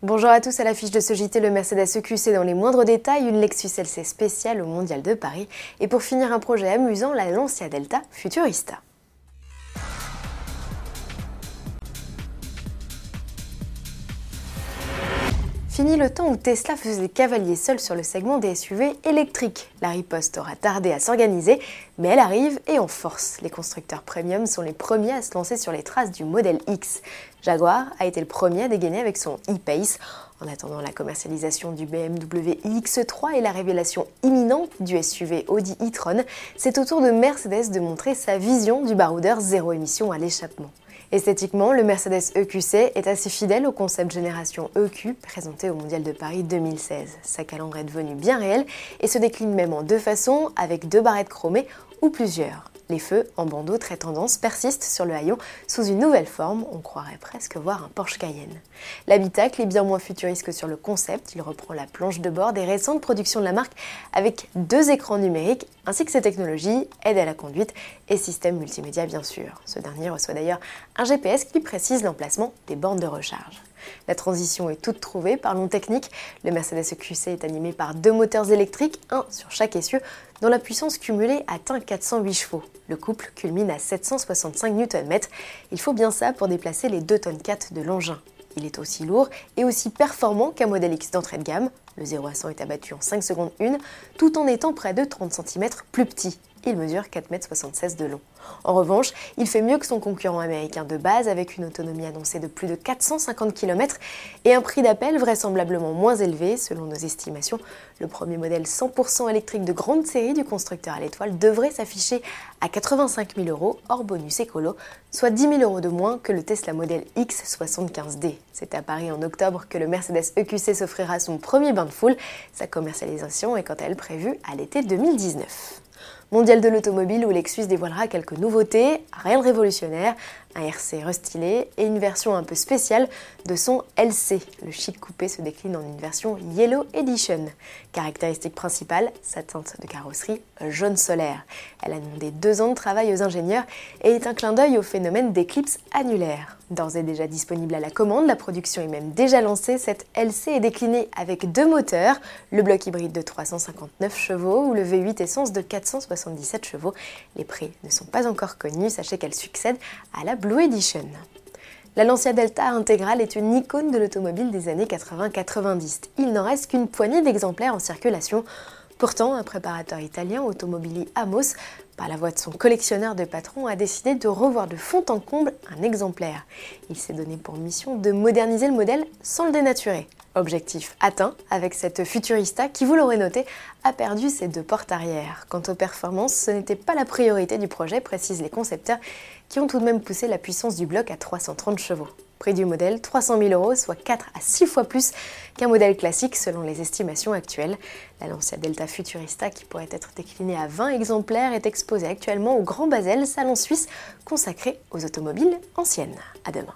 Bonjour à tous, à l'affiche de ce JT, le Mercedes EQC dans les moindres détails, une Lexus LC spéciale au Mondial de Paris, et pour finir un projet amusant, la Lancia Delta Futurista. Fini le temps où Tesla faisait des cavaliers seuls sur le segment des SUV électriques. La riposte aura tardé à s'organiser, mais elle arrive et en force. Les constructeurs premium sont les premiers à se lancer sur les traces du modèle X. Jaguar a été le premier à dégainer avec son e-Pace. En attendant la commercialisation du BMW iX3 et la révélation imminente du SUV Audi e-tron, c'est au tour de Mercedes de montrer sa vision du baroudeur zéro émission à l'échappement. Esthétiquement, le Mercedes EQC est assez fidèle au concept génération EQ présenté au Mondial de Paris 2016. Sa calandre est devenue bien réelle et se décline même en deux façons, avec deux barrettes chromées ou plusieurs. Les feux en bandeau très tendance persistent sur le haillon sous une nouvelle forme, on croirait presque voir un Porsche Cayenne. L'habitacle est bien moins futuriste que sur le concept, il reprend la planche de bord des récentes productions de la marque avec deux écrans numériques ainsi que ses technologies, aide à la conduite et système multimédia bien sûr. Ce dernier reçoit d'ailleurs un GPS qui précise l'emplacement des bornes de recharge. La transition est toute trouvée. Parlons technique. Le Mercedes EQC est animé par deux moteurs électriques, un sur chaque essieu, dont la puissance cumulée atteint 408 chevaux. Le couple culmine à 765 Nm. Il faut bien ça pour déplacer les 2 tonnes 4 de l'engin. Il est aussi lourd et aussi performant qu'un modèle X d'entrée de gamme. Le 0 à 100 est abattu en 5 secondes 1, tout en étant près de 30 cm plus petit il mesure 4,76 m de long. En revanche, il fait mieux que son concurrent américain de base avec une autonomie annoncée de plus de 450 km et un prix d'appel vraisemblablement moins élevé selon nos estimations. Le premier modèle 100% électrique de grande série du constructeur à l'étoile devrait s'afficher à 85 000 euros hors bonus écolo, soit 10 000 euros de moins que le Tesla Model X75D. C'est à Paris en octobre que le Mercedes EQC s'offrira son premier bain de foule. Sa commercialisation est quant à elle prévue à l'été 2019. Mondial de l'automobile où Lexus dévoilera quelques nouveautés, rien de révolutionnaire, un RC restylé et une version un peu spéciale de son LC. Le chic coupé se décline en une version Yellow Edition. Caractéristique principale, sa teinte de carrosserie jaune solaire. Elle a demandé deux ans de travail aux ingénieurs et est un clin d'œil au phénomène d'éclipse annulaire. D'ores et déjà disponible à la commande, la production est même déjà lancée. Cette LC est déclinée avec deux moteurs, le bloc hybride de 359 chevaux ou le V8 essence de 477 chevaux. Les prix ne sont pas encore connus, sachez qu'elle succède à la Blue Edition. La Lancia Delta intégrale est une icône de l'automobile des années 80-90. Il n'en reste qu'une poignée d'exemplaires en circulation. Pourtant, un préparateur italien, Automobili Amos, par la voix de son collectionneur de patrons, a décidé de revoir de fond en comble un exemplaire. Il s'est donné pour mission de moderniser le modèle sans le dénaturer. Objectif atteint avec cette Futurista qui, vous l'aurez noté, a perdu ses deux portes arrière. Quant aux performances, ce n'était pas la priorité du projet, précisent les concepteurs, qui ont tout de même poussé la puissance du bloc à 330 chevaux. Prix du modèle 300 000 euros, soit 4 à 6 fois plus qu'un modèle classique selon les estimations actuelles. La Lancia Delta Futurista, qui pourrait être déclinée à 20 exemplaires, est exposée actuellement au Grand Basel, salon suisse consacré aux automobiles anciennes. À demain.